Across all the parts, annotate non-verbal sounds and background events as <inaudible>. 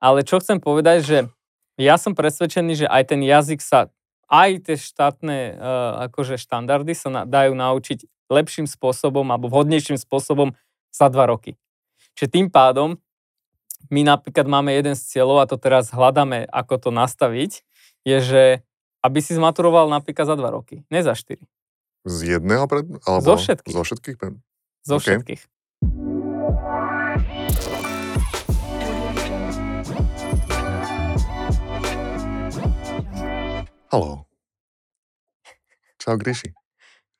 Ale čo chcem povedať, že ja som presvedčený, že aj ten jazyk sa, aj tie štátne uh, akože štandardy sa na, dajú naučiť lepším spôsobom alebo vhodnejším spôsobom za dva roky. Čiže tým pádom my napríklad máme jeden z cieľov, a to teraz hľadáme, ako to nastaviť, je, že aby si zmaturoval napríklad za dva roky, ne za štyri. Z jedného pred... Alebo zo všetkých. Zo všetkých? Pred... Zo okay. všetkých. Haló. Čau, Gríši.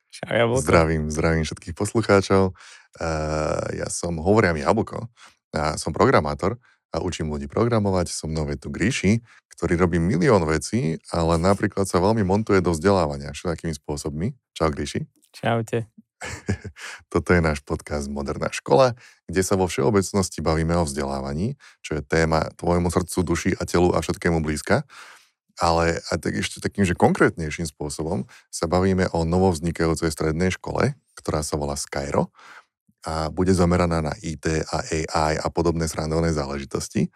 Čau, Jablko. Zdravím, zdravím všetkých poslucháčov. Uh, ja som Hovoriam Jablko. Ja som programátor a učím ľudí programovať. Som nové tu Gríši, ktorý robí milión vecí, ale napríklad sa veľmi montuje do vzdelávania všetkými spôsobmi. Čau, Gríši. Čaute. <laughs> Toto je náš podcast Moderná škola, kde sa vo všeobecnosti bavíme o vzdelávaní, čo je téma tvojmu srdcu, duši a telu a všetkému blízka ale aj tak ešte takým, že konkrétnejším spôsobom sa bavíme o novovznikajúcej strednej škole, ktorá sa volá Skyro a bude zameraná na IT a AI a podobné srandovné záležitosti.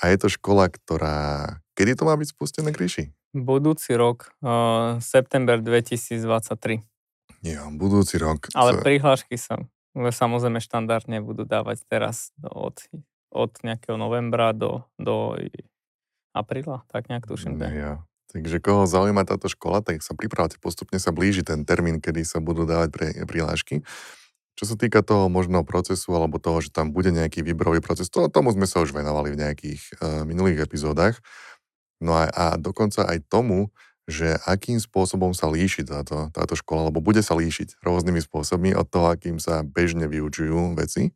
A je to škola, ktorá... Kedy to má byť spustené, Kríši? Budúci rok, uh, september 2023. Jo, budúci rok. Ale prihlášky sa samozrejme štandardne budú dávať teraz od, od nejakého novembra do, do apríla, tak nejak tuším. Ne, ja. Takže koho zaujíma táto škola, tak sa pripravte, postupne sa blíži ten termín, kedy sa budú dávať pre, prihlášky. Čo sa týka toho možného procesu, alebo toho, že tam bude nejaký výberový proces, to, tomu sme sa už venovali v nejakých uh, minulých epizódach. No a, a dokonca aj tomu, že akým spôsobom sa líši táto, táto škola, alebo bude sa líšiť rôznymi spôsobmi od toho, akým sa bežne vyučujú veci.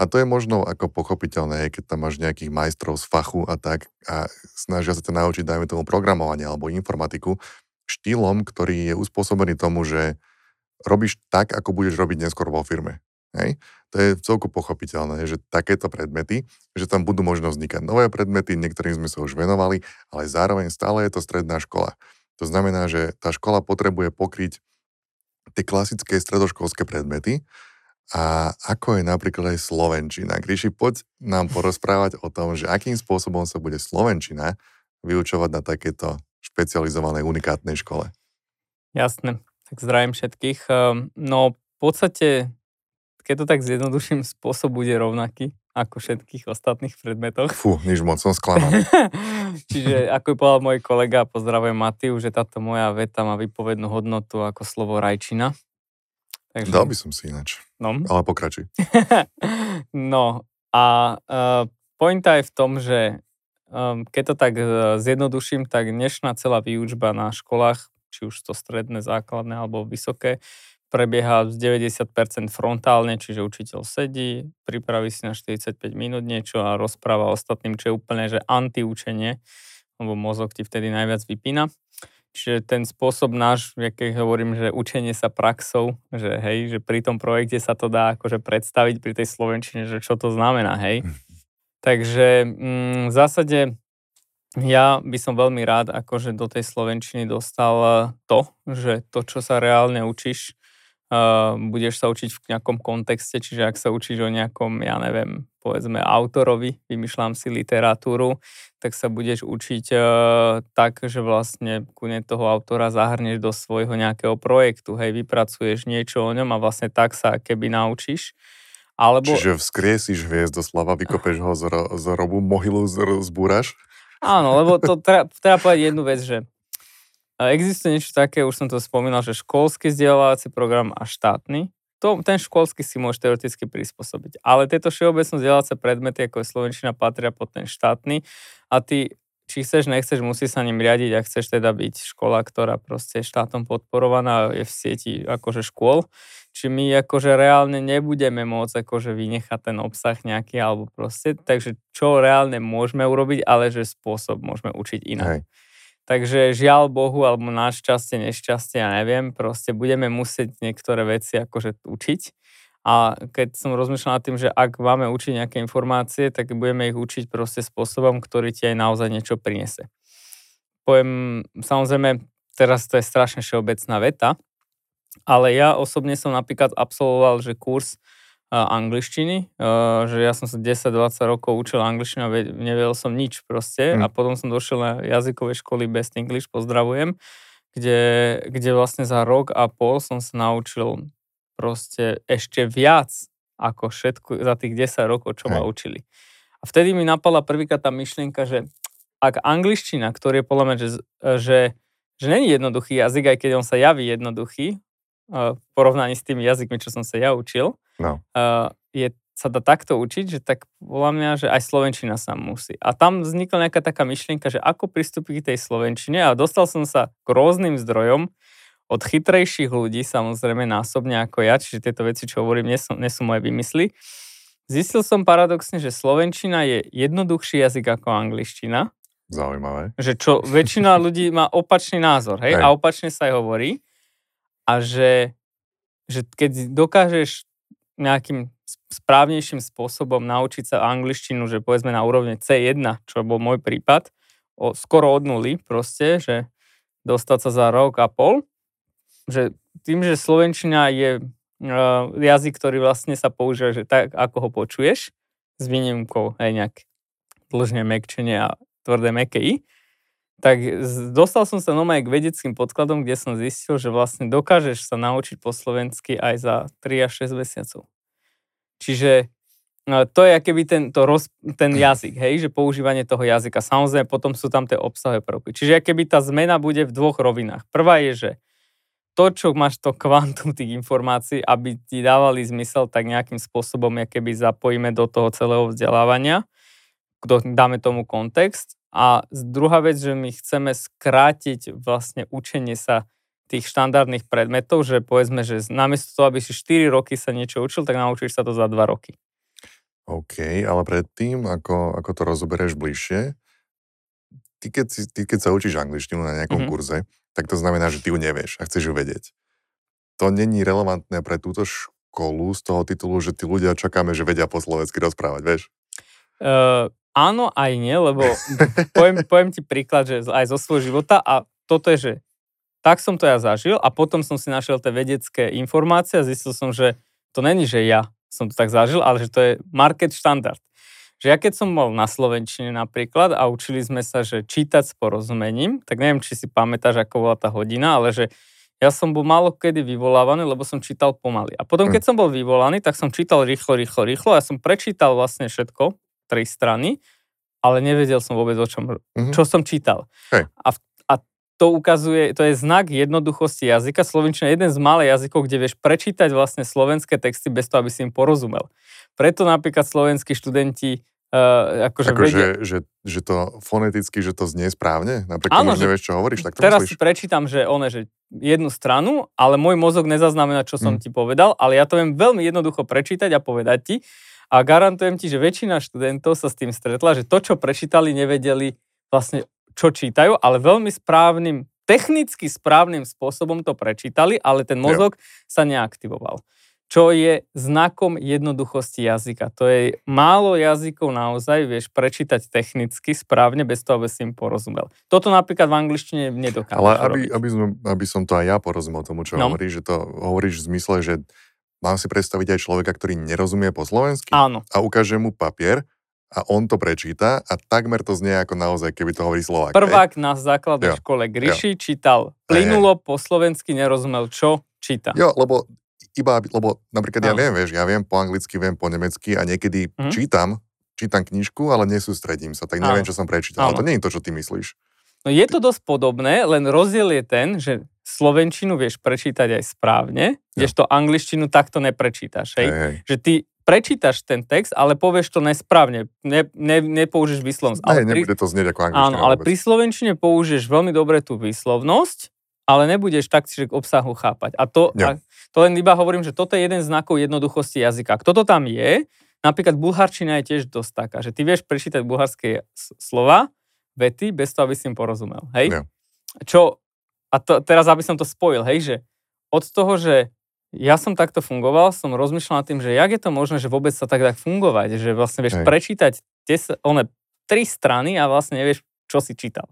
A to je možno ako pochopiteľné, keď tam máš nejakých majstrov z fachu a tak a snažia sa ťa naučiť, dajme tomu, programovanie alebo informatiku štýlom, ktorý je uspôsobený tomu, že robíš tak, ako budeš robiť neskôr vo firme. Hej? To je celku pochopiteľné, že takéto predmety, že tam budú možno vznikať nové predmety, niektorým sme sa už venovali, ale zároveň stále je to stredná škola. To znamená, že tá škola potrebuje pokryť tie klasické stredoškolské predmety, a ako je napríklad aj Slovenčina. Gríši, poď nám porozprávať o tom, že akým spôsobom sa bude Slovenčina vyučovať na takéto špecializovanej unikátnej škole. Jasné, tak zdravím všetkých. Ehm, no v podstate, keď to tak zjednoduším, spôsob bude rovnaký ako všetkých ostatných predmetoch. Fú, nič moc som sklamaný. <laughs> Čiže ako povedal môj kolega, pozdravujem Matiu, že táto moja veta má vypovednú hodnotu ako slovo rajčina. Takže... Dal by som si ináč. No. Ale pokračuj. <laughs> no a uh, pointa je v tom, že um, keď to tak uh, zjednoduším, tak dnešná celá výučba na školách, či už to stredné, základné alebo vysoké, prebieha z 90% frontálne, čiže učiteľ sedí, pripraví si na 45 minút niečo a rozpráva ostatným, čo je úplne že antiučenie, lebo mozog ti vtedy najviac vypína. Čiže ten spôsob náš, keď hovorím, že učenie sa praxou, že hej, že pri tom projekte sa to dá akože predstaviť pri tej Slovenčine, že čo to znamená, hej. Mhm. Takže mm, v zásade ja by som veľmi rád akože do tej Slovenčiny dostal eh, to, že to, čo sa reálne učíš, uh, budeš sa učiť v nejakom kontexte, čiže ak sa učíš o nejakom, ja neviem, povedzme autorovi, vymýšľam si literatúru, tak sa budeš učiť uh, tak, že vlastne kune toho autora zahrneš do svojho nejakého projektu, hej, vypracuješ niečo o ňom a vlastne tak sa keby naučíš. Alebo... Čiže vzkriesiš slava, vykopeš ho z, ro, z robu, mohylu zbúraš? Áno, lebo to treba, treba povedať jednu vec, že existuje niečo také, už som to spomínal, že školský vzdelávací program a štátny to, ten školský si môže teoreticky prispôsobiť. Ale tieto všeobecné vzdelávacie predmety, ako je Slovenčina, patria pod ten štátny a ty, či chceš, nechceš, musí sa ním riadiť a chceš teda byť škola, ktorá proste je štátom podporovaná, je v sieti akože škôl. Či my akože reálne nebudeme môcť akože vynechať ten obsah nejaký alebo proste, takže čo reálne môžeme urobiť, ale že spôsob môžeme učiť inak. Hej. Takže žiaľ Bohu, alebo našťastie, nešťastie, ja neviem, proste budeme musieť niektoré veci akože učiť. A keď som rozmýšľal nad tým, že ak máme učiť nejaké informácie, tak budeme ich učiť proste spôsobom, ktorý ti aj naozaj niečo prinese. Poviem, samozrejme, teraz to je strašne všeobecná veta, ale ja osobne som napríklad absolvoval, že kurz angličtiny, že ja som sa 10-20 rokov učil angličtinu a nevedel som nič proste mm. a potom som došiel na jazykové školy Best English, pozdravujem, kde, kde vlastne za rok a pol som sa naučil proste ešte viac ako všetko za tých 10 rokov, čo ma učili. A vtedy mi napadla prvýkrát tá myšlienka, že ak angličtina, ktorý je podľa mňa, že, že, že není jednoduchý jazyk, aj keď on sa javí jednoduchý, v porovnaní s tými jazykmi, čo som sa ja učil, no. je, sa dá takto učiť, že tak podľa mňa, že aj Slovenčina sa musí. A tam vznikla nejaká taká myšlienka, že ako pristúpiť k tej Slovenčine a dostal som sa k rôznym zdrojom od chytrejších ľudí, samozrejme násobne ako ja, čiže tieto veci, čo hovorím, nie sú, nie sú moje vymysly. Zistil som paradoxne, že Slovenčina je jednoduchší jazyk ako angličtina. Zaujímavé. Že čo väčšina ľudí má opačný názor, hej? hej. A opačne sa aj hovorí a že, že keď dokážeš nejakým správnejším spôsobom naučiť sa angličtinu, že povedzme na úrovne C1, čo bol môj prípad, o, skoro od nuly proste, že dostať sa za rok a pol, že tým, že Slovenčina je uh, jazyk, ktorý vlastne sa používa, že tak, ako ho počuješ, s výnimkou aj nejak dlžne mekčenie a tvrdé meké tak dostal som sa normálne k vedeckým podkladom, kde som zistil, že vlastne dokážeš sa naučiť po slovensky aj za 3 až 6 mesiacov. Čiže no, to je keby ten, to roz, ten jazyk, hej, že používanie toho jazyka. Samozrejme, potom sú tam tie obsahové prvky. Čiže keby tá zmena bude v dvoch rovinách. Prvá je, že to, čo máš to kvantum tých informácií, aby ti dávali zmysel, tak nejakým spôsobom, keby zapojíme do toho celého vzdelávania, dáme tomu kontext a druhá vec, že my chceme skrátiť vlastne učenie sa tých štandardných predmetov, že povedzme, že namiesto toho, aby si 4 roky sa niečo učil, tak naučíš sa to za 2 roky. OK, ale predtým, ako, ako to rozoberieš bližšie, ty keď, si, ty keď sa učíš angličtinu na nejakom mm-hmm. kurze, tak to znamená, že ty ju nevieš a chceš ju vedieť. To není relevantné pre túto školu z toho titulu, že tí ľudia čakáme, že vedia po slovensky rozprávať, vieš? Uh, áno aj nie, lebo poviem, <laughs> poviem ti príklad, že aj zo svojho života a toto je, že tak som to ja zažil a potom som si našiel tie vedecké informácie a zistil som, že to není, že ja som to tak zažil, ale že to je market štandard. Že ja keď som bol na Slovenčine napríklad a učili sme sa, že čítať s porozumením, tak neviem, či si pamätáš, ako bola tá hodina, ale že ja som bol málo kedy vyvolávaný, lebo som čítal pomaly. A potom, hm. keď som bol vyvolaný, tak som čítal rýchlo, rýchlo, rýchlo a ja som prečítal vlastne všetko, tri strany, ale nevedel som vôbec o čom, mm-hmm. čo som čítal. Hej. A, a to ukazuje, to je znak jednoduchosti jazyka. Slovenčina je jeden z malých jazykov, kde vieš prečítať vlastne slovenské texty bez toho, aby si im porozumel. Preto napríklad slovenskí študenti Uh, akože Ako, vedia... že, že, že to foneticky, že to znie správne? Napríklad Áno, nevieš, čo hovoríš, tak to Teraz myslíš? si prečítam, že one, že jednu stranu, ale môj mozog nezaznamená, čo som mm. ti povedal, ale ja to viem veľmi jednoducho prečítať a povedať ti a garantujem ti, že väčšina študentov sa s tým stretla, že to, čo prečítali, nevedeli vlastne, čo čítajú, ale veľmi správnym, technicky správnym spôsobom to prečítali, ale ten mozog jo. sa neaktivoval. Čo je znakom jednoduchosti jazyka. To je málo jazykov naozaj, vieš prečítať technicky správne, bez toho, aby si im porozumel. Toto napríklad v angličtine nedokážeš Ale aby, aby, som, aby som to aj ja porozumel tomu, čo no. hovoríš, že to hovoríš v zmysle, že Mám si predstaviť aj človeka, ktorý nerozumie po slovensky? Áno. A ukáže mu papier a on to prečíta a takmer to znie ako naozaj, keby to hovorí Slovák. Prvák na základnej jo. škole Gryši jo. čítal plynulo po slovensky, nerozumel čo číta. Jo, lebo iba, lebo napríklad Áno. ja viem, vieš, ja viem po anglicky, viem po nemecky a niekedy mm. čítam, čítam knižku, ale nesústredím sa, tak neviem, Áno. čo som prečítal. Ale to nie je to, čo ty myslíš. No je to dosť podobné, len rozdiel je ten, že slovenčinu vieš prečítať aj správne, kdežto angličtinu takto neprečítaš. Hej? Hej, hej. Že ty prečítaš ten text, ale povieš to nesprávne, ne, ne, nepoužiješ výslovnosť. Ne, nebude to znieť ako angličtina. Áno, ale vôbec. pri slovenčine použiješ veľmi dobre tú výslovnosť, ale nebudeš tak k obsahu chápať. A to, a to len iba hovorím, že toto je jeden z znakov jednoduchosti jazyka. Kto to tam je, napríklad bulharčina je tiež dosť taká, že ty vieš prečítať bulharské slova, vety bez toho, aby si im porozumel. Hej? Čo, a to, teraz aby som to spojil, hej, že od toho, že ja som takto fungoval, som rozmýšľal nad tým, že jak je to možné, že vôbec sa tak dá fungovať, že vlastne vieš hej. prečítať tie, one tri strany a vlastne nevieš, čo si čítal.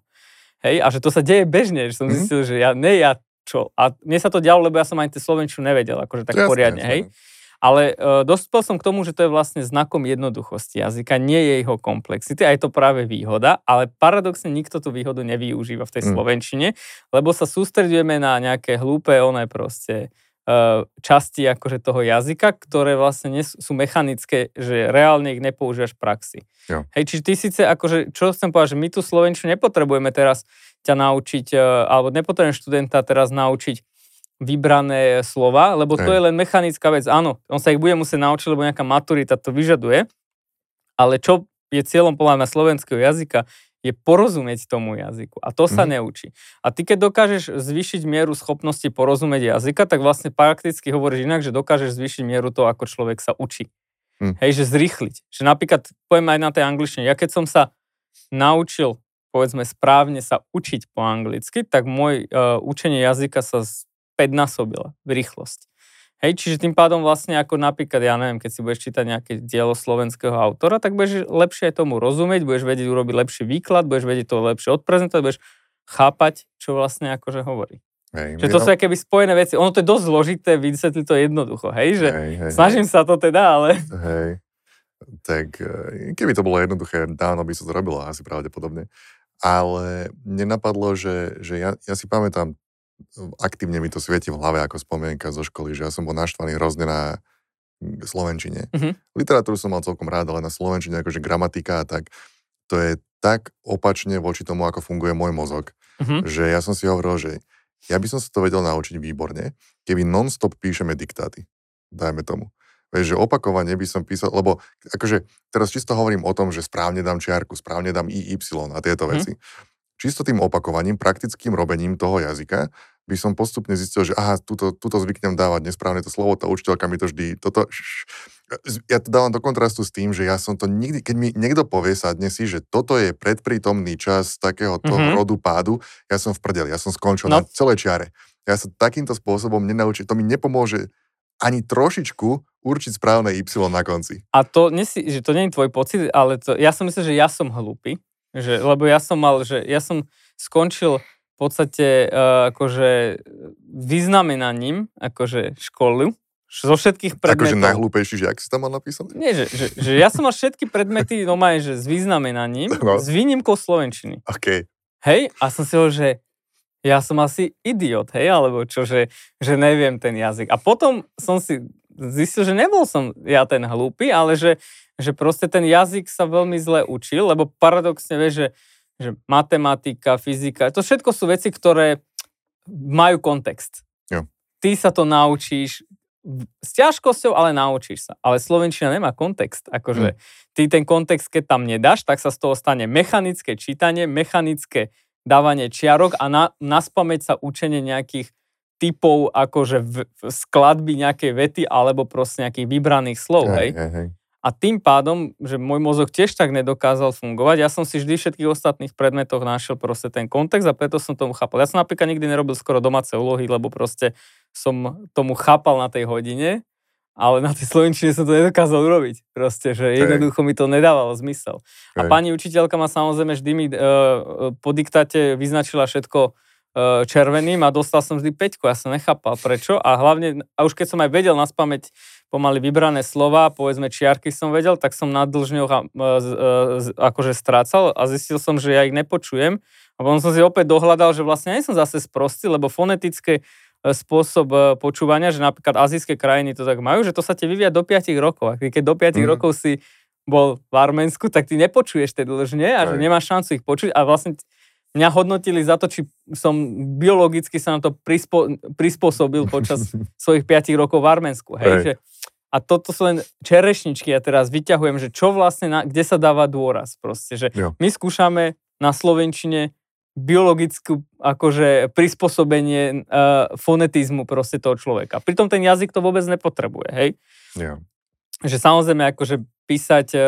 Hej, a že to sa deje bežne, že som mm-hmm. zistil, že ja, ne ja čo. A mne sa to dialo, lebo ja som ani tie slovenčinu nevedel, akože tak jasne, poriadne, jasne. hej. Ale uh, dospel som k tomu, že to je vlastne znakom jednoduchosti jazyka, nie je jeho komplexity a je to práve výhoda, ale paradoxne nikto tú výhodu nevyužíva v tej mm. slovenčine, lebo sa sústredujeme na nejaké hlúpe, oné proste uh, časti akože toho jazyka, ktoré vlastne nie sú mechanické, že reálne ich nepoužívaš v praxi. Jo. Hej, čiže ty síce akože, čo chcem povedať, že my tu slovenčinu nepotrebujeme teraz ťa naučiť, uh, alebo nepotrebujeme študenta teraz naučiť vybrané slova, lebo to je len mechanická vec. Áno, on sa ich bude musieť naučiť, lebo nejaká maturita to vyžaduje, ale čo je cieľom podľa na slovenského jazyka, je porozumieť tomu jazyku. A to sa mm. neučí. A ty, keď dokážeš zvýšiť mieru schopnosti porozumieť jazyka, tak vlastne prakticky hovoríš inak, že dokážeš zvýšiť mieru toho, ako človek sa učí. Mm. Hej, že zrýchliť. Že napríklad, poviem aj na tej angličtine, ja keď som sa naučil, povedzme, správne sa učiť po anglicky, tak môj uh, učenie jazyka sa 5 násobila rýchlosť. Hej, čiže tým pádom vlastne ako napríklad, ja neviem, keď si budeš čítať nejaké dielo slovenského autora, tak budeš lepšie tomu rozumieť, budeš vedieť urobiť lepší výklad, budeš vedieť to lepšie odprezentovať, budeš chápať, čo vlastne akože hovorí. Hej, že to sú keby spojené veci. Ono to je dosť zložité, vysvetliť to jednoducho, hej? Že hej, hej, snažím hej. sa to teda, ale... Hej, tak e, keby to bolo jednoduché, dávno by sa to robilo asi pravdepodobne. Ale mne napadlo, že, že ja, ja si pamätám aktívne mi to svieti v hlave ako spomienka zo školy, že ja som bol naštvaný hrozne na slovenčine. Mm-hmm. Literatúru som mal celkom rád, ale na slovenčine akože gramatika a tak, to je tak opačne voči tomu, ako funguje môj mozog, mm-hmm. že ja som si hovoril, že ja by som sa to vedel naučiť výborne, keby non-stop píšeme diktáty. Dajme tomu. Vieš, že opakovane by som písal, lebo akože teraz čisto hovorím o tom, že správne dám čiarku, správne dám IY a tieto mm. veci čisto tým opakovaním, praktickým robením toho jazyka by som postupne zistil, že aha, tuto, tuto zvyknem dávať nesprávne to slovo, tá učiteľka mi to vždy, toto, ja to dávam do kontrastu s tým, že ja som to nikdy, keď mi niekto povie sa dnes si, že toto je predprítomný čas takéhoto mm-hmm. rodu pádu, ja som v prdeli, ja som skončil no. na celej čiare. Ja sa takýmto spôsobom nenaučím, to mi nepomôže ani trošičku určiť správne Y na konci. A to, nesi, že to nie je tvoj pocit, ale to, ja som myslel, že ja som hlúpy, že, lebo ja som mal, že ja som skončil v podstate uh, akože vyznamenaním akože školu, zo všetkých predmetov. Akože najhlúpejší žiak si tam mal napísaný? Nie, že, že, že ja som mal všetky predmety normálne, že s vyznamenaním, no. s výnimkou Slovenčiny. OK. Hej, a som si hovoril, že ja som asi idiot, hej, alebo čo, že, že neviem ten jazyk. A potom som si zistil, že nebol som ja ten hlúpy, ale že že proste ten jazyk sa veľmi zle učil, lebo paradoxne vieš, že, že matematika, fyzika, to všetko sú veci, ktoré majú kontext. Jo. Ty sa to naučíš s ťažkosťou, ale naučíš sa. Ale Slovenčina nemá kontext. Akože mm. ty ten kontext, keď tam nedáš, tak sa z toho stane mechanické čítanie, mechanické dávanie čiarok a na, naspamäť sa učenie nejakých typov akože v, v skladby nejakej vety alebo proste nejakých vybraných slov, hej. hej. hej. A tým pádom, že môj mozog tiež tak nedokázal fungovať, ja som si vždy v všetkých ostatných predmetoch našiel proste ten kontext a preto som tomu chápal. Ja som napríklad nikdy nerobil skoro domáce úlohy, lebo proste som tomu chápal na tej hodine, ale na tej slovenčine som to nedokázal urobiť. Proste, že jednoducho mi to nedávalo zmysel. A pani učiteľka ma samozrejme vždy mi uh, po diktáte vyznačila všetko červeným a dostal som vždy peťku. Ja som nechápal prečo a hlavne, a už keď som aj vedel na spameť pomaly vybrané slova, povedzme čiarky som vedel, tak som na dlžňoch e, akože strácal a zistil som, že ja ich nepočujem. A potom som si opäť dohľadal, že vlastne nie som zase sprostý, lebo fonetické e, spôsob e, počúvania, že napríklad azijské krajiny to tak majú, že to sa ti vyvíja do 5 rokov. A keď do 5 mm. rokov si bol v Arménsku, tak ty nepočuješ tie dlžne a že nemáš šancu ich počuť a vlastne mňa hodnotili za to, či som biologicky sa na to prispo, prispôsobil počas <laughs> svojich 5 rokov v Arménsku. Hej, hej. Že, a toto sú len čerešničky, ja teraz vyťahujem, že čo vlastne, na, kde sa dáva dôraz proste, že jo. my skúšame na Slovenčine biologickú akože prispôsobenie uh, fonetizmu proste toho človeka. Pritom ten jazyk to vôbec nepotrebuje, hej? Jo. Že samozrejme akože písať, uh,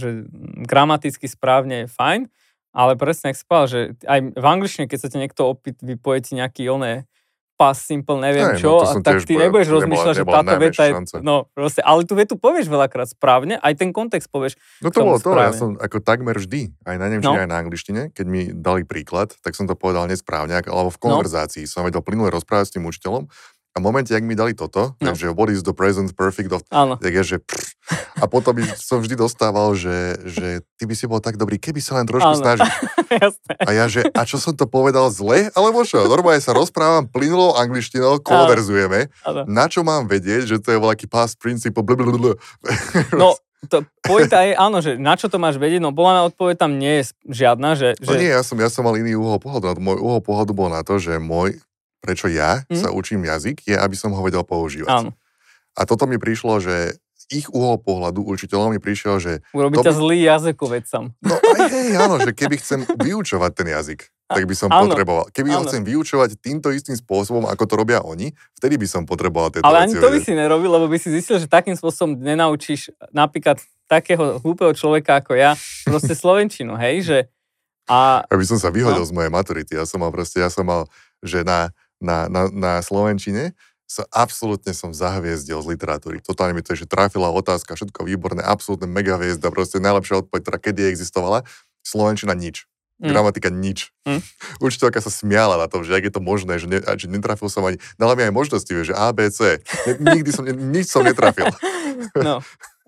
že gramaticky správne je fajn, ale presne, ak povedal, že aj v angličtine, keď sa ti niekto opýt, vypoje ti nejaký oné past simple, neviem Aj, čo, no, a tak ty nebudeš rozmýšľať, že táto veta je... No, proste, ale tú vetu povieš veľakrát správne, aj ten kontext povieš No to bolo to, ja som ako takmer vždy, aj na nemčine, no. aj na angličtine, keď mi dali príklad, tak som to povedal nesprávne, alebo v no. konverzácii no. som vedel plynule rozprávať s tým učiteľom A v momente, ak mi dali toto, No. no. že what is the present perfect of, Áno. tak je, že prr. A potom som vždy dostával, že, že ty by si bol tak dobrý, keby sa len trošku Áno. snažil. <laughs> A ja, že a čo som to povedal zle? Alebo čo? Normálne sa rozprávam plynulou angličtinou, konverzujeme. Áno. Na čo mám vedieť, že to je voľaký past principle, blablabla. <laughs> No, to pointa je, áno, že na čo to máš vedieť, no bola na odpoveď tam nie je žiadna, že, No že nie, ja som, ja som mal iný uhol pohľadu. Môj uhol pohľadu bol na to, že môj, prečo ja Hm? sa učím jazyk, je, aby som ho vedel používať. áno, A toto mi prišlo, že ich uhol pohľadu učiteľov mi prišiel, že urobiť ťa by- zlý jazykovedcom. no aj hej, áno, že keby chcem <laughs> vyučovať ten jazyk, tak by som Áno, potreboval. Keby ho áno. chcem vyučovať týmto istým spôsobom, ako to robia oni, vtedy by som potreboval tieto Ale ani to by si nerobil, lebo by si zistil, že takým spôsobom nenaučíš napríklad takého hlúpeho človeka ako ja, proste <laughs> slovenčinu, hej, že a Aby som sa vyhodil No. z mojej maturity. Ja som mal proste, ja som mal, že na, na, na, na Slovenčine sa absolútne som zahviezdil z literatúry. Totálne mi to že trafila otázka, všetko výborné, absolútne mega hviezda, proste najlepšia odpoveď, ktorá kedy existovala. Slovenčina nič. Mm. Gramatika nič. Mm. <laughs> Učiteľka sa smiala na tom, že ak je to možné, že, ne, že netrafil som ani, dala mi aj možnosti, že A, B, C. Ne, nikdy som, nič som netrafil. <laughs> no.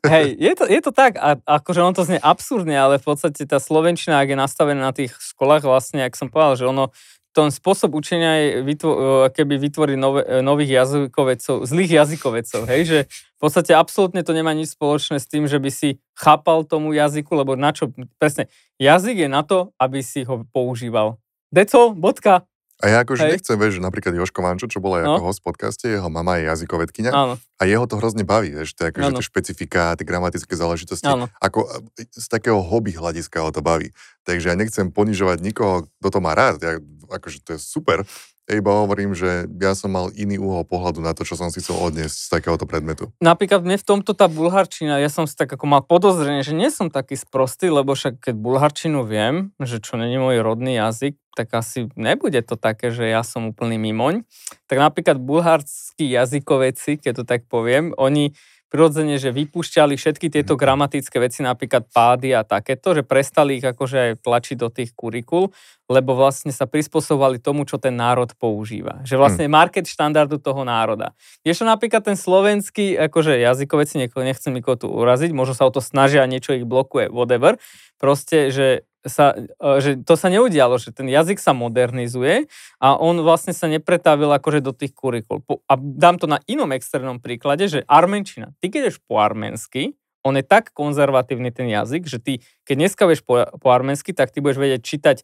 Hej, je to, je to tak, a akože on to znie absurdne, ale v podstate tá slovenčina, ak je nastavená na tých školách, vlastne, ak som povedal, že ono, ten spôsob učenia je vytvo, e, keby vytvoriť nové, e, nových jazykovedcov, zlých jazykovedcov, hej, že v podstate absolútne to nemá nič spoločné s tým, že by si chápal tomu jazyku, lebo na čo, presne, jazyk je na to, aby si ho používal. Deco, bodka, A ja akože Hej. nechcem, vieš, že napríklad Joško Vančo, čo bola No. ako host v podcaste, jeho mama je jazykovedkynia áno, a jeho to hrozne baví, vieš, to je akože tie špecifika, tie gramatické záležitosti. áno. Ako e, z takého hobby hľadiska ho to baví. Takže ja nechcem ponižovať nikoho, kto to má rád. Ja, akože to je super. Iba hovorím, že ja som mal iný úhol pohľadu na to, čo som si chcel odniesť z takéhoto predmetu. Napríklad mne v tomto tá bulharčina, ja som si tak ako mal podozrenie, že nie som taký sprostý, lebo však keď bulharčinu viem, že čo není môj rodný jazyk, tak asi nebude to také, že ja som úplný mimoň. Tak napríklad bulharskí jazykoveci, keď to tak poviem, oni prirodzene, že vypúšťali všetky tieto gramatické veci, napríklad pády a takéto, že prestali ich akože aj tlačiť do tých kurikul, lebo vlastne sa prispôsobovali tomu, čo ten národ používa. Že vlastne market štandardu toho národa. Ešte napríklad ten slovenský, akože jazykoveci, niekoho, nechcem nikoho tu uraziť, možno sa o to snažia, niečo ich blokuje, whatever. Proste, že sa, e, že to sa neudialo, že ten jazyk sa modernizuje a on vlastne sa nepretavil akože do tých kurikul. A dám to na inom externom príklade, že armenčina. Ty keď ideš po arménsky, on je tak konzervatívny ten jazyk, že ty, keď dneska vieš po, po arménsky, tak ty budeš vedieť čítať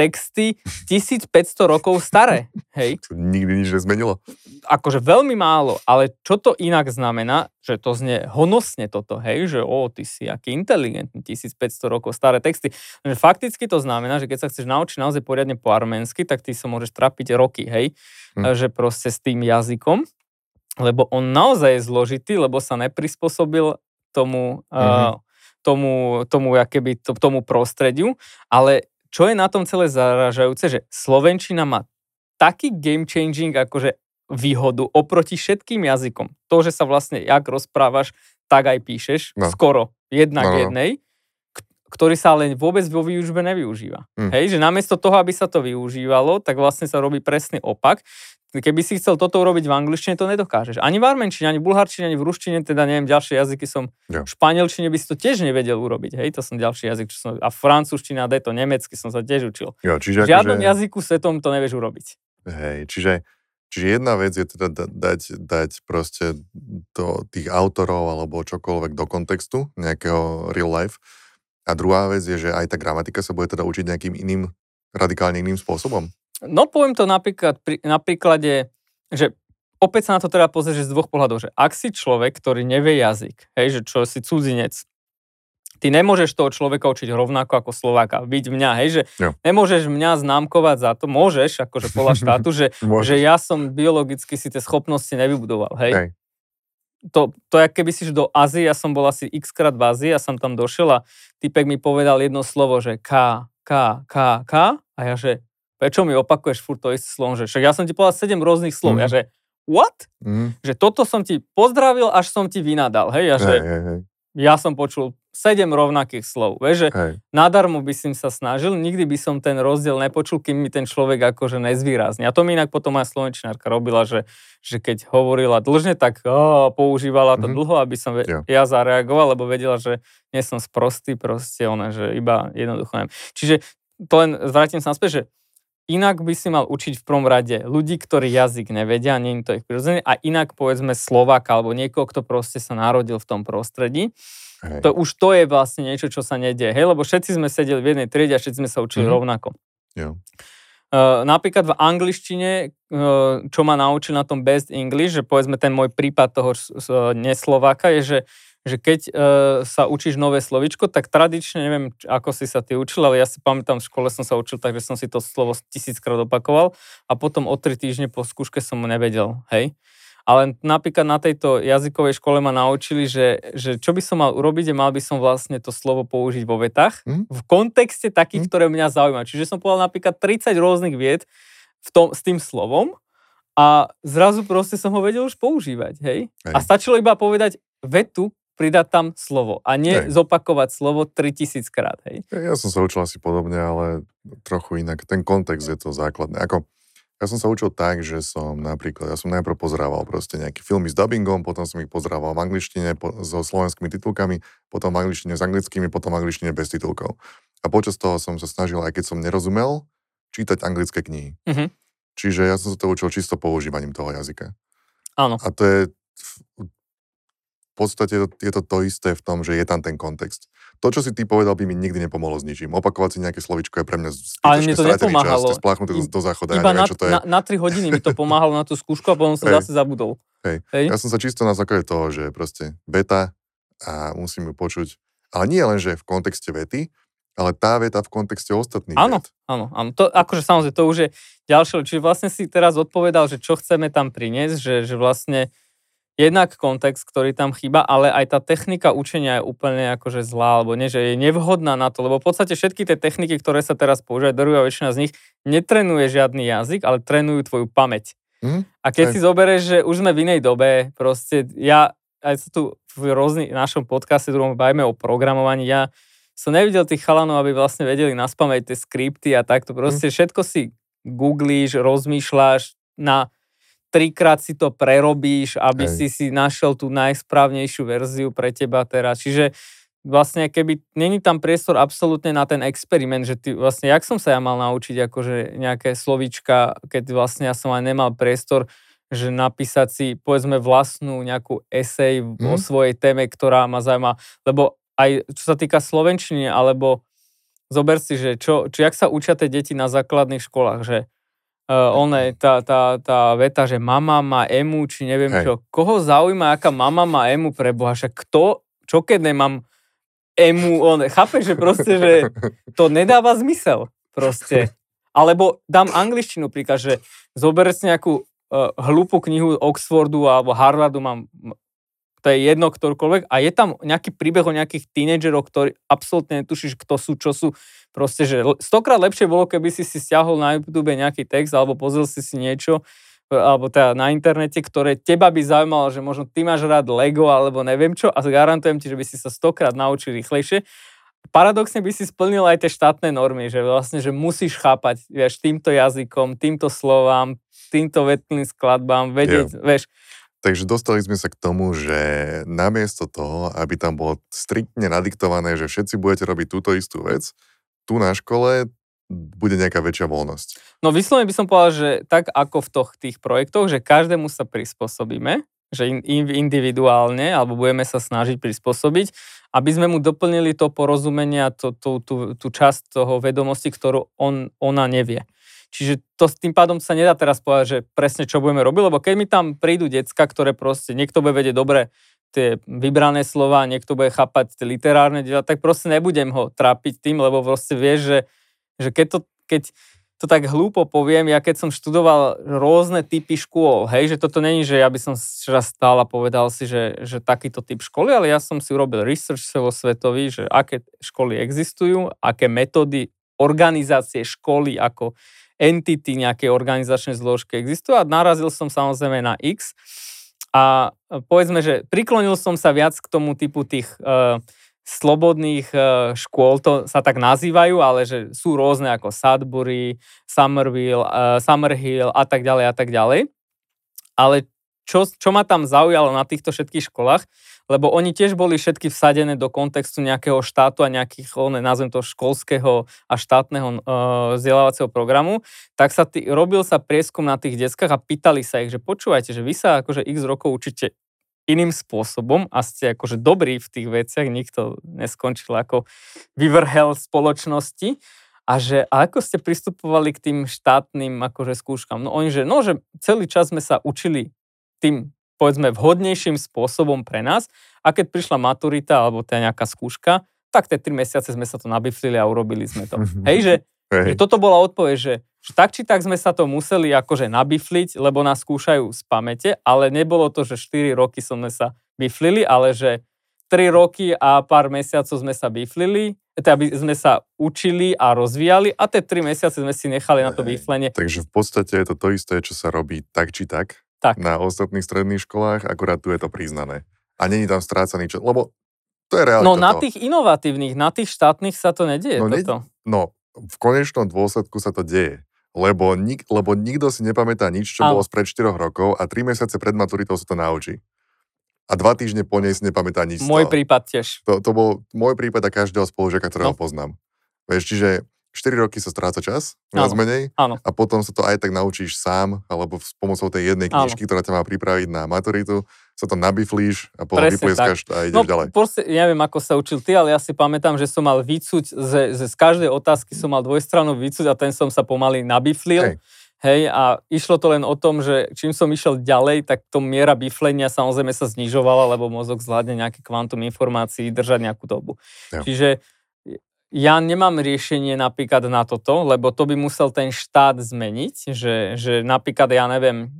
texty 1500 rokov staré. Hej, To nikdy nič nezmenilo. akože veľmi málo, ale čo to inak znamená, že to znie honosne toto, hej, že o, ty si aký inteligentný, 1500 rokov staré texty. Že fakticky to znamená, že keď sa chceš naučiť naozaj poriadne po arménsky, tak ty sa môžeš trapiť roky, hej, Hm. že proste s tým jazykom, lebo on naozaj je zložitý, lebo sa neprispôsobil tomu, Mhm. uh, tomu, tomu, keby, to, tomu prostrediu, ale čo je na tom celé zaražajúce, že Slovenčina má taký game changing akože výhodu oproti všetkým jazykom. To, že sa vlastne jak rozprávaš, tak aj píšeš, No. skoro jedna No, no, k no. jednej, ktorý sa ale vôbec vo výučbe nevyužíva. Hm. Hej, že namiesto toho, aby sa to využívalo, tak vlastne sa robí presný opak. Keby si chcel toto urobiť v angličtine, to nedokážeš. Ani v armenčine, ani v bulharčine, ani v ruštine, teda neviem, ďalšie jazyky som... Jo. V španielčine by si to tiež nevedel urobiť, hej, to som ďalší jazyk, čo som... A francúzština, a to nemecky som sa tiež učil. Jo, čiže V žiadnom akože, jazyku svetom to nevieš urobiť. hej, čiže, čiže jedna vec je teda da- dať, dať proste to, tých autorov alebo čokoľvek do kontextu, nejakého real life. A druhá vec je, že aj tá gramatika sa bude teda učiť nejakým iným, radikálne iným spôsobom. No poviem to napríklad pri, na príklade, že opäť sa na to treba pozrieť že z dvoch pohľadov, že ak si človek, ktorý nevie jazyk, hej, že čo si cudzinec, ty nemôžeš toho človeka učiť rovnako ako Slováka. Byť mňa, hej, že Jo. nemôžeš mňa známkovať za to, môžeš, akože podľa štátu, že, <laughs> že ja som biologicky si tie schopnosti nevybudoval, hej. Hej. To, to je, keby si do Ázie, ja som bol asi x krát v Ázii, ja som tam došiel a typek mi povedal jedno slovo, že K, K, K, K a ja, že prečo mi opakuješ furt to isté slovo, že však ja som ti povedal 7 rôznych slov, Mhm. ja, že what? Mm, Že toto som ti pozdravil, až som ti vynadal, hej, ja, že hej, hej, hej. ja som počul sedem rovnakých slov. Vieš, že Hej. nadarmo by som sa snažil, nikdy by som ten rozdiel nepočul, kým mi ten človek akože nezvýrazní. A to mi inak potom aj slovenčinárka robila, že, že keď hovorila dlžne, tak ó, používala to Mhm. dlho, aby som ve- Jo. ja zareagoval, lebo vedela, že nie som sprostý, proste ona, že iba jednoducho neviem. Čiže to len vrátim sa naspäť, že inak by si mal učiť v prvom rade ľudí, ktorí jazyk nevedia, nie je to ich prirodzené, a inak povedzme Slováka alebo niekoho, kto proste sa narodil v tom prostredí. Hej. To už to je vlastne niečo, čo sa nedie. Hej, lebo všetci sme sedeli v jednej triede a všetci sme sa učili Mhm. rovnako. Jo. Uh, napríklad v angličtine, uh, čo ma naučil na tom Best English, že povedzme ten môj prípad toho s- neslováka je, že, že keď uh, sa učíš nové slovičko, tak tradične, neviem, ako si sa ty učil, ale ja si pamätám, v škole som sa učil tak, že som si to slovo tisíckrát opakoval a potom o tri týždne po skúške som mu nevedel, hej. Ale napríklad na tejto jazykovej škole ma naučili, že, že čo by som mal urobiť, je mal by som vlastne to slovo použiť vo vetách Mhm. v kontexte takých, Mhm. ktoré mňa zaujímajú. Čiže som povedal napríklad 30 rôznych vied v tom, s tým slovom a zrazu proste som ho vedel už používať, hej? Hej. A stačilo iba povedať vetu, pridať tam slovo a nie Hej. zopakovať slovo 3000 krát, hej? Ja som sa učil asi podobne, ale trochu inak. Ten kontext je to základné. Ako, ja som sa učil tak, že som napríklad, ja som najprv pozerával proste nejaké filmy s dubbingom, potom som ich pozerával v angličtine po, so slovenskými titulkami, potom v angličtine s anglickými, potom v angličtine bez titulkov. A počas toho som sa snažil, aj keď som nerozumel, čítať anglické knihy. Mhm. Čiže ja som sa to učil čisto používaním toho jazyka. Áno. A to je v podstate je to to isté v tom, že je tam ten kontext. To, čo si ty povedal, by mi nikdy nepomohlo s ničím. Opakovať si nejaké slovičko je pre mňa Ale mne to nepomáhalo. čas, do, do záchoda, ja Iba neviem, na, čo to je. na, na 3 hodiny mi to pomáhalo na tú skúšku a potom som Hej. zase zabudol. Hej. Hej? Ja som sa čisto na základe toho, že proste beta a musím ju počuť, ale nie len, že v kontexte vety, ale tá veta v kontexte ostatných Áno. Áno, áno. To, akože samozrejme, to už je ďalšie. Čiže vlastne si teraz odpovedal, že čo chceme tam priniesť, že, že vlastne jednak kontext, ktorý tam chýba, ale aj tá technika učenia je úplne akože zlá, alebo nie, že je nevhodná na to, lebo v podstate všetky tie techniky, ktoré sa teraz používajú, drvivá väčšina z nich netrenuje žiadny jazyk, ale trenujú tvoju pamäť. Mhm. A keď Hej. si zoberieš, že už sme v inej dobe, proste ja, aj sa tu v rôznych našom podcaste, ktorom bavíme o programovaní, ja som nevidel tých chalanov, aby vlastne vedeli naspamäť tie skripty a takto. Proste všetko si googlíš, rozmýšľaš, na trikrát si to prerobíš, aby Hej. si si našiel tú najsprávnejšiu verziu pre teba teraz. Čiže vlastne keby, není tam priestor absolútne na ten experiment, že ty vlastne, jak som sa ja mal naučiť akože nejaké slovíčka, keď vlastne ja som aj nemal priestor, že napísať si, povedzme, vlastnú nejakú esej o Mhm. svojej téme, ktorá ma zaujíma. Lebo aj čo sa týka slovenčiny, alebo zober si, že čo, čo jak sa učia tie deti na základných školách, že uh, one, tá, tá, tá veta, že mama má emu, či neviem Hej. čo. Koho zaujíma, aká mama má emu pre Boha? Však kto, čo keď nemám emu, on, chápeš, že proste, že to nedáva zmysel. Proste. Alebo dám angličtinu príklad, že zober si nejakú uh, hlúpu knihu Oxfordu alebo Harvardu, mám, to je jedno ktorkoľvek, a je tam nejaký príbeh o nejakých tínedžeroch, ktorí absolútne netušíš, kto sú, čo sú. Proste, že stokrát lepšie bolo, keby si si stiahol na YouTube nejaký text alebo pozrel si si niečo, e, alebo teda na internete, ktoré teba by zaujímalo, že možno ty máš rád Lego alebo neviem čo a garantujem ti, že by si sa stokrát naučil rýchlejšie. Paradoxne by si splnil aj tie štátne normy, že vlastne, že musíš chápať, vieš, týmto jazykom, týmto slovám, týmto vetným skladbám, vedieť, vieš, Takže dostali sme sa k tomu, že namiesto toho, aby tam bolo striktne nadiktované, že všetci budete robiť túto istú vec, tu na škole bude nejaká väčšia voľnosť. No vyslovene by som povedal, že tak ako v toch, tých projektoch, že každému sa prispôsobíme, že in, in, individuálne, alebo budeme sa snažiť prispôsobiť, aby sme mu doplnili to porozumenie a to, tú, tú, tú časť toho vedomosti, ktorú on, ona nevie. Čiže to s tým pádom sa nedá teraz povedať, že presne čo budeme robiť, lebo keď mi tam prídu decka, ktoré proste niekto bude vedieť dobre tie vybrané slova, niekto bude chápať tie literárne diela, tak proste nebudem ho trápiť tým, lebo proste vieš, že, že keď, to, keď to tak hlúpo poviem, ja keď som študoval rôzne typy škôl, hej, že toto není, že ja by som raz stál a povedal si, že, že takýto typ školy, ale ja som si urobil research celosvetový, že aké školy existujú, aké metódy organizácie školy ako entity nejakej organizačnej zložky existujú a narazil som samozrejme na X a povedzme, že priklonil som sa viac k tomu typu tých uh, slobodných e, škôl, to sa tak nazývajú, ale že sú rôzne ako Sudbury, Somerville, uh, Summerhill a tak ďalej a tak ďalej. Ale čo, čo ma tam zaujalo na týchto všetkých školách, lebo oni tiež boli všetky vsadené do kontextu nejakého štátu a nejakých, nazvem to, školského a štátneho uh, vzdelávacieho programu, tak sa tý, robil sa prieskum na tých deckách a pýtali sa ich, že počúvajte, že vy sa akože x rokov učíte iným spôsobom a ste akože dobrí v tých veciach, nikto neskončil ako vyvrhel spoločnosti. A že a ako ste pristupovali k tým štátnym akože skúškam? No oni, že no, že celý čas sme sa učili tým povedzme vhodnejším spôsobom pre nás a keď prišla maturita alebo tá nejaká skúška, tak tie tri mesiace sme sa to nabiflili a urobili sme to. <laughs> Hej, že, že toto bola odpoveď, že že tak či tak sme sa to museli akože nabifliť, lebo nás skúšajú z pamäte, ale nebolo to, že 4 roky sme sa biflili, ale že 3 roky a pár mesiacov sme sa biflili, teda sme sa učili a rozvíjali a tie 3 mesiace sme si nechali na to biflenie. Takže v podstate je to to isté, čo sa robí tak či tak, tak. na ostatných stredných školách, akurát tu je to priznané. A není tam strácaný čo, lebo to je realita No na toho. tých inovatívnych, na tých štátnych sa to nedieje no, toto. Ne, no, v konečnom dôsledku sa to deje lebo, nik, lebo nikto si nepamätá nič, čo Áno. bolo spred 4 rokov a 3 mesiace pred maturitou sa to naučí. A dva týždne po nej si nepamätá nič. Môj prípad tiež. To, to bol môj prípad a každého spolužiaka, ktorého no. poznám. Vieš, čiže 4 roky sa stráca čas, viac menej, áno. a potom sa to aj tak naučíš sám, alebo s pomocou tej jednej knižky, áno. ktorá ťa má pripraviť na maturitu, sa to nabiflíš a potom vyplieskáš a ideš no, ďalej. Proste, neviem, ako sa učil ty, ale ja si pamätám, že som mal výcuť, že, že z každej otázky som mal dvojstranu výcuť a ten som sa pomaly nabiflil. Hej. Hej, a išlo to len o tom, že čím som išiel ďalej, tak to miera biflenia samozrejme sa znižovala, lebo mozog zvládne nejaký kvantum informácií držať nejakú dobu. Jo. Čiže ja nemám riešenie napríklad na toto, lebo to by musel ten štát zmeniť, že, že napríklad ja neviem,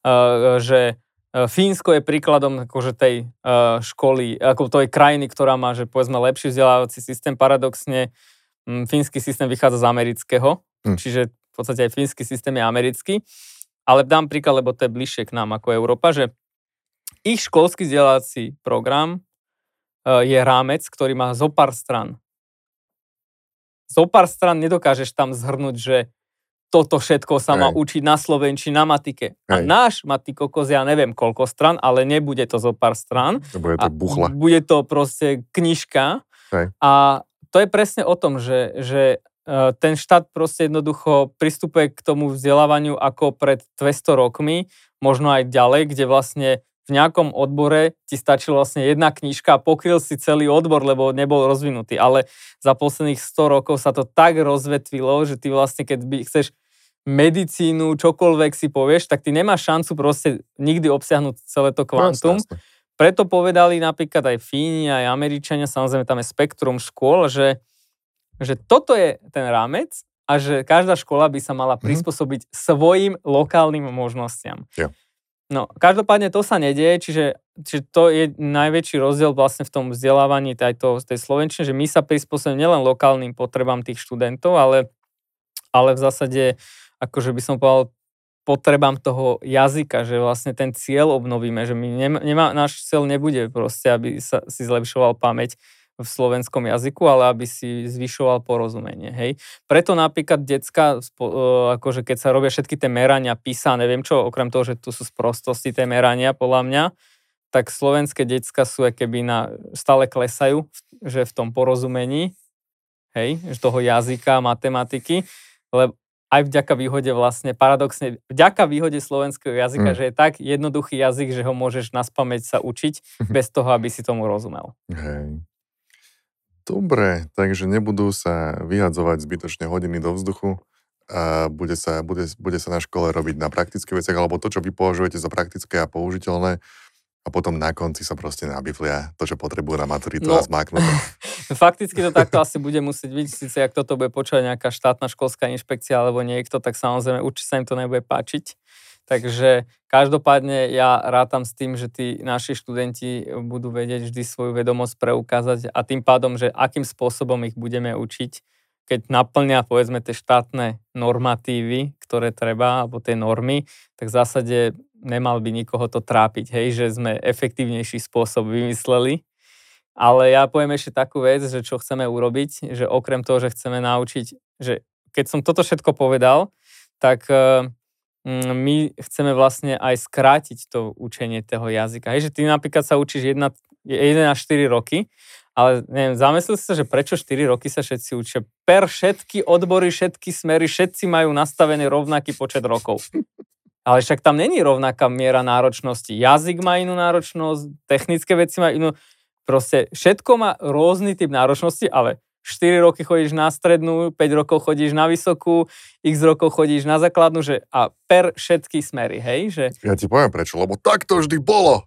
uh, že uh, Fínsko je príkladom akože tej uh, školy, ako tej krajiny, ktorá má, že povedzme, lepší vzdelávací systém. Paradoxne, um, fínsky systém vychádza z amerického, hm. čiže v podstate aj fínsky systém je americký. Ale dám príklad, lebo to je bližšie k nám ako Európa, že ich školský vzdelávací program je rámec, ktorý má zo pár stran zo pár stran nedokážeš tam zhrnúť, že toto všetko sa má učiť na slovenči, na matike. A náš matikokos, ja neviem koľko stran, ale nebude to zo pár stran. Bude to buchla. Bude to proste knižka. Hej. A to je presne o tom, že, že e, ten štát proste jednoducho pristupuje k tomu vzdelávaniu ako pred 200 rokmi, možno aj ďalej, kde vlastne v nejakom odbore ti stačila vlastne jedna knižka a pokryl si celý odbor, lebo nebol rozvinutý. Ale za posledných 100 rokov sa to tak rozvetvilo, že ty vlastne, keď by chceš medicínu, čokoľvek si povieš, tak ty nemáš šancu proste nikdy obsiahnuť celé to kvantum. No, Preto povedali napríklad aj Fíni, aj Američania, samozrejme tam je spektrum škôl, že, že toto je ten rámec a že každá škola by sa mala mhm. prispôsobiť mm-hmm. svojim lokálnym možnostiam. Yeah. No, každopádne to sa nedieje, čiže, čiže to je najväčší rozdiel vlastne v tom vzdelávaní tejto, tej slovenčine, že my sa prispôsobíme nielen lokálnym potrebám tých študentov, ale, ale v zásade, akože by som povedal, potrebám toho jazyka, že vlastne ten cieľ obnovíme, že my nemá, náš cieľ nebude proste, aby sa si zlepšoval pamäť, v slovenskom jazyku, ale aby si zvyšoval porozumenie. Hej. Preto napríklad decka, e, akože keď sa robia všetky tie merania, písa, neviem čo, okrem toho, že tu sú sprostosti tie merania, podľa mňa, tak slovenské decka sú keby na, stále klesajú, že v tom porozumení, hej, že toho jazyka, matematiky, lebo aj vďaka výhode vlastne, paradoxne, vďaka výhode slovenského jazyka, mm. že je tak jednoduchý jazyk, že ho môžeš na sa učiť, bez toho, aby si tomu rozumel. Hej. Dobre, takže nebudú sa vyhadzovať zbytočne hodiny do vzduchu a bude sa, bude, bude sa na škole robiť na praktické veciach, alebo to, čo vy považujete za praktické a použiteľné, a potom na konci sa proste nabiflia to, čo potrebujú na maturitu no, a zmáknú to. <laughs> Fakticky to takto asi bude musieť byť, síce ak toto bude počúvať nejaká štátna školská inšpekcia alebo niekto, tak samozrejme určite sa im to nebude páčiť. Takže každopádne ja rátam s tým, že tí naši študenti budú vedieť vždy svoju vedomosť preukázať a tým pádom, že akým spôsobom ich budeme učiť, keď naplňa povedzme tie štátne normatívy, ktoré treba, alebo tie normy, tak v zásade nemal by nikoho to trápiť, hej, že sme efektívnejší spôsob vymysleli, Ale ja poviem ešte takú vec, že čo chceme urobiť, že okrem toho, že chceme naučiť, že keď som toto všetko povedal, tak uh, my chceme vlastne aj skrátiť to učenie toho jazyka. Hej, že ty napríklad sa učíš 1, 1 až 4 roky, ale neviem, zamyslel si sa, že prečo 4 roky sa všetci učia. Per všetky odbory, všetky smery, všetci majú nastavený rovnaký počet rokov. Ale však tam není rovnaká miera náročnosti. Jazyk má inú náročnosť, technické veci má inú. Proste všetko má rôzny typ náročnosti, ale 4 roky chodíš na strednú, 5 rokov chodíš na vysokú, x rokov chodíš na základnú, že a per všetky smery, hej? Že... Ja ti poviem prečo, lebo tak to vždy bolo.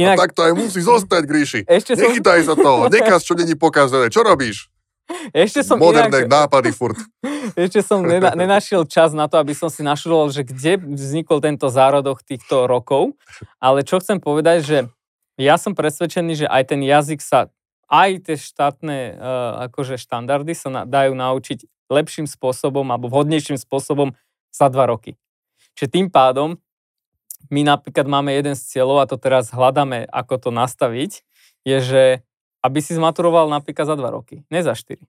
Inak... A tak to aj musí zostať, Gríši. Ešte som... Nechytaj sa toho, <laughs> nekaz, čo není pokazané. Čo robíš? Ešte som Moderné inak... nápady furt. <laughs> Ešte som nena, nenašiel čas na to, aby som si naštudoval, že kde vznikol tento zárodok týchto rokov. Ale čo chcem povedať, že ja som presvedčený, že aj ten jazyk sa, aj tie štátne uh, akože štandardy sa na, dajú naučiť lepším spôsobom alebo vhodnejším spôsobom za dva roky. Čiže tým pádom my napríklad máme jeden z cieľov, a to teraz hľadáme, ako to nastaviť, je, že aby si zmaturoval napríklad za dva roky, ne za štyri.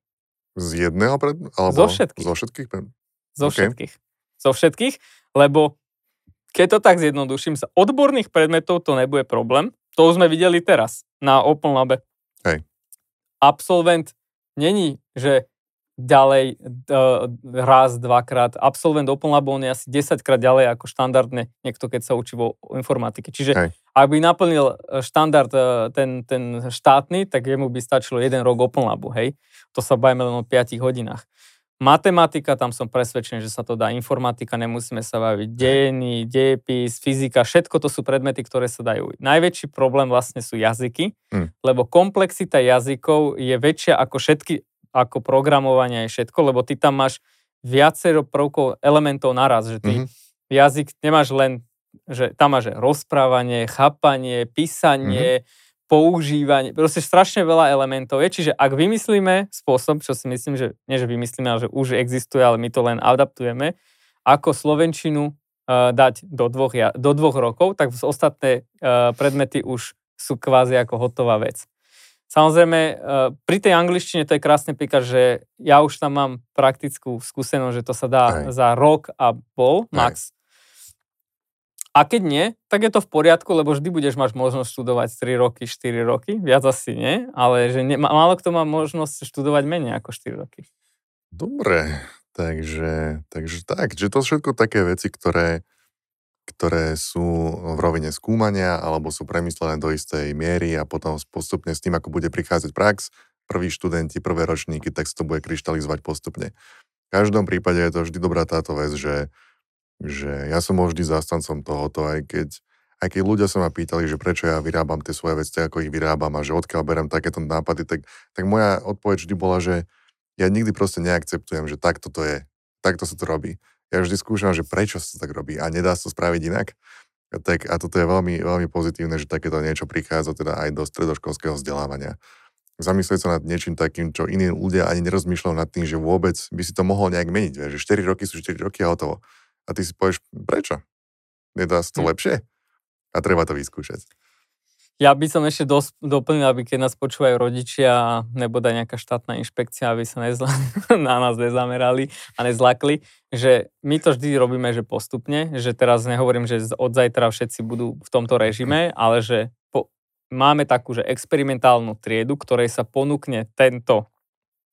Z jedného pred... Alebo zo všetkých. Zo všetkých? Pred... Zo okay. všetkých. Zo všetkých, lebo keď to tak zjednoduším, sa odborných predmetov to nebude problém. To už sme videli teraz na Open Labe. Hej. Absolvent není, že ďalej raz, dvakrát. Absolvent Open Lab on je asi 10 krát ďalej ako štandardne niekto, keď sa učí vo informatike. Čiže Hej. ak by naplnil e, štandard e, ten, ten štátny, tak jemu by stačilo jeden rok Open Labu, hej. To sa bajme len o 5 hodinách. Matematika, tam som presvedčený, že sa to dá. Informatika, nemusíme sa baviť. Dejiny, dejepis, fyzika, všetko to sú predmety, ktoré sa dajú. Najväčší problém vlastne sú jazyky, hmm. lebo komplexita jazykov je väčšia ako všetky ako programovanie je všetko, lebo ty tam máš viacero prvkov, elementov naraz, že ty mm-hmm. jazyk nemáš len, že tam máš rozprávanie, chápanie, písanie, mm-hmm. Používanie, proste strašne veľa elementov je, čiže ak vymyslíme spôsob, čo si myslím, že nie že vymyslíme, ale že už existuje, ale my to len adaptujeme, ako Slovenčinu uh, dať do dvoch, do dvoch rokov, tak ostatné uh, predmety už sú kvázi ako hotová vec. Samozrejme, eh, pri tej angličtine to je krásne príklad, že ja už tam mám praktickú skúsenosť, že to sa dá Aj. za rok a pol max. Aj. A keď nie, tak je to v poriadku, lebo vždy budeš mať možnosť študovať 3 roky, 4 roky, viac asi nie, ale že ne, málo kto má možnosť študovať menej ako 4 roky. Dobre, takže, takže tak, že to všetko také veci, ktoré, ktoré sú v rovine skúmania alebo sú premyslené do istej miery a potom postupne s tým, ako bude prichádzať prax, prví študenti, prvé ročníky, tak sa to bude kryštalizovať postupne. V každom prípade je to vždy dobrá táto vec, že, že ja som bol vždy zastancom tohoto, aj keď, aj keď ľudia sa ma pýtali, že prečo ja vyrábam tie svoje veci, ako ich vyrábam a že odkiaľ berem takéto nápady, tak, tak moja odpoveď vždy bola, že ja nikdy proste neakceptujem, že takto to je, takto sa to robí ja vždy skúšam, že prečo sa to tak robí a nedá sa to spraviť inak. A, tak, a toto je veľmi, veľmi pozitívne, že takéto niečo prichádza teda aj do stredoškolského vzdelávania. Zamyslieť sa nad niečím takým, čo iní ľudia ani nerozmýšľajú nad tým, že vôbec by si to mohol nejak meniť. Že 4 roky sú 4 roky a hotovo. A ty si povieš, prečo? Nedá sa to hm. lepšie? A treba to vyskúšať. Ja by som ešte dos- doplnil, aby keď nás počúvajú rodičia, nebo dá nejaká štátna inšpekcia, aby sa nezla- <laughs> na nás nezamerali a nezlakli, že my to vždy robíme, že postupne, že teraz nehovorím, že od zajtra všetci budú v tomto režime, ale že po- máme takú, že experimentálnu triedu, ktorej sa ponúkne tento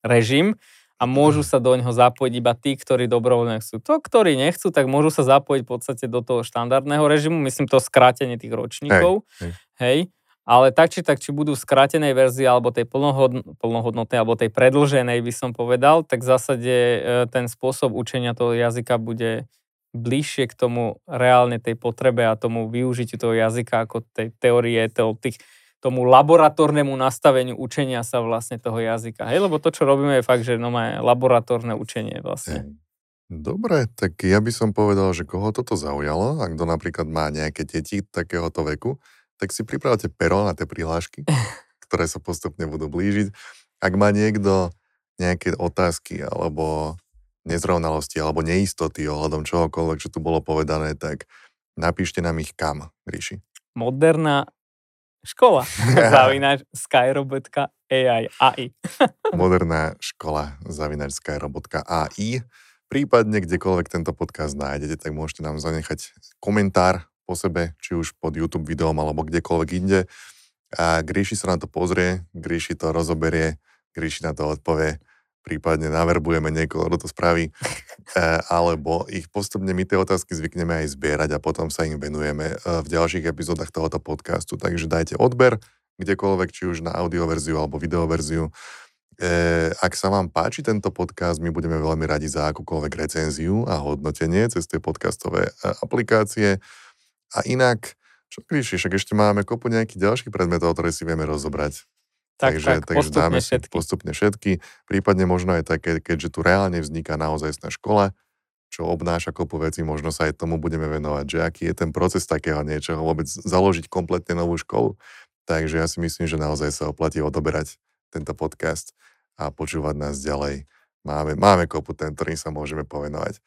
režim a môžu sa do neho zapojiť iba tí, ktorí dobrovoľne chcú. To, ktorí nechcú, tak môžu sa zapojiť v podstate do toho štandardného režimu, myslím to skrátenie tých ročníkov. Hej, hej. hej ale tak či tak, či budú v skrátenej verzii alebo tej plnohodn- plnohodnotnej alebo tej predlženej by som povedal, tak v zásade e, ten spôsob učenia toho jazyka bude bližšie k tomu reálne tej potrebe a tomu využitiu toho jazyka ako tej teórie, toho, tých, tomu laboratórnemu nastaveniu učenia sa vlastne toho jazyka. Hej, lebo to, čo robíme, je fakt, že no má laboratórne učenie vlastne. Dobre, tak ja by som povedal, že koho toto zaujalo, ak kto napríklad má nejaké deti takéhoto veku, tak si pripravte pero na tie prihlášky, <laughs> ktoré sa postupne budú blížiť. Ak má niekto nejaké otázky alebo nezrovnalosti alebo neistoty ohľadom čohokoľvek, čo tu bolo povedané, tak napíšte nám ich kam, Ríši. Moderna škola <laughs> zavináč skyrobot.ai. AI. <laughs> Moderná škola zavináč skyrobot.ai. Prípadne, kdekoľvek tento podcast nájdete, tak môžete nám zanechať komentár po sebe, či už pod YouTube videom alebo kdekoľvek inde. A Gríši sa na to pozrie, Gríši to rozoberie, Gríši na to odpovie, prípadne naverbujeme niekoho, kto to spraví, <laughs> e, alebo ich postupne my tie otázky zvykneme aj zbierať a potom sa im venujeme e, v ďalších epizódach tohoto podcastu. Takže dajte odber kdekoľvek, či už na audioverziu alebo videoverziu. E, ak sa vám páči tento podcast, my budeme veľmi radi za akúkoľvek recenziu a hodnotenie cez tie podcastové aplikácie. A inak, čo Kríši, však ešte máme kopu nejakých ďalších predmetov, ktoré si vieme rozobrať. Tak, takže, tak, takže postupne dáme všetky. postupne všetky. Prípadne možno aj také, keďže tu reálne vzniká naozaj škola, čo obnáša kopu veci, možno sa aj tomu budeme venovať, že aký je ten proces takého niečoho, vôbec založiť kompletne novú školu. Takže ja si myslím, že naozaj sa oplatí odoberať tento podcast a počúvať nás ďalej. Máme, máme kopu ten, ktorým sa môžeme povenovať.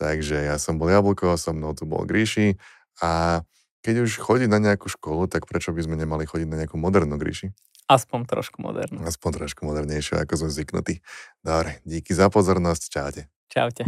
Takže ja som bol Jablko, so mnou tu bol Gríši a keď už chodí na nejakú školu, tak prečo by sme nemali chodiť na nejakú modernú Gríši? Aspoň trošku modernú. Aspoň trošku modernejšie, ako sme zvyknutí. Dobre, díky za pozornosť. Čaute. Čaute.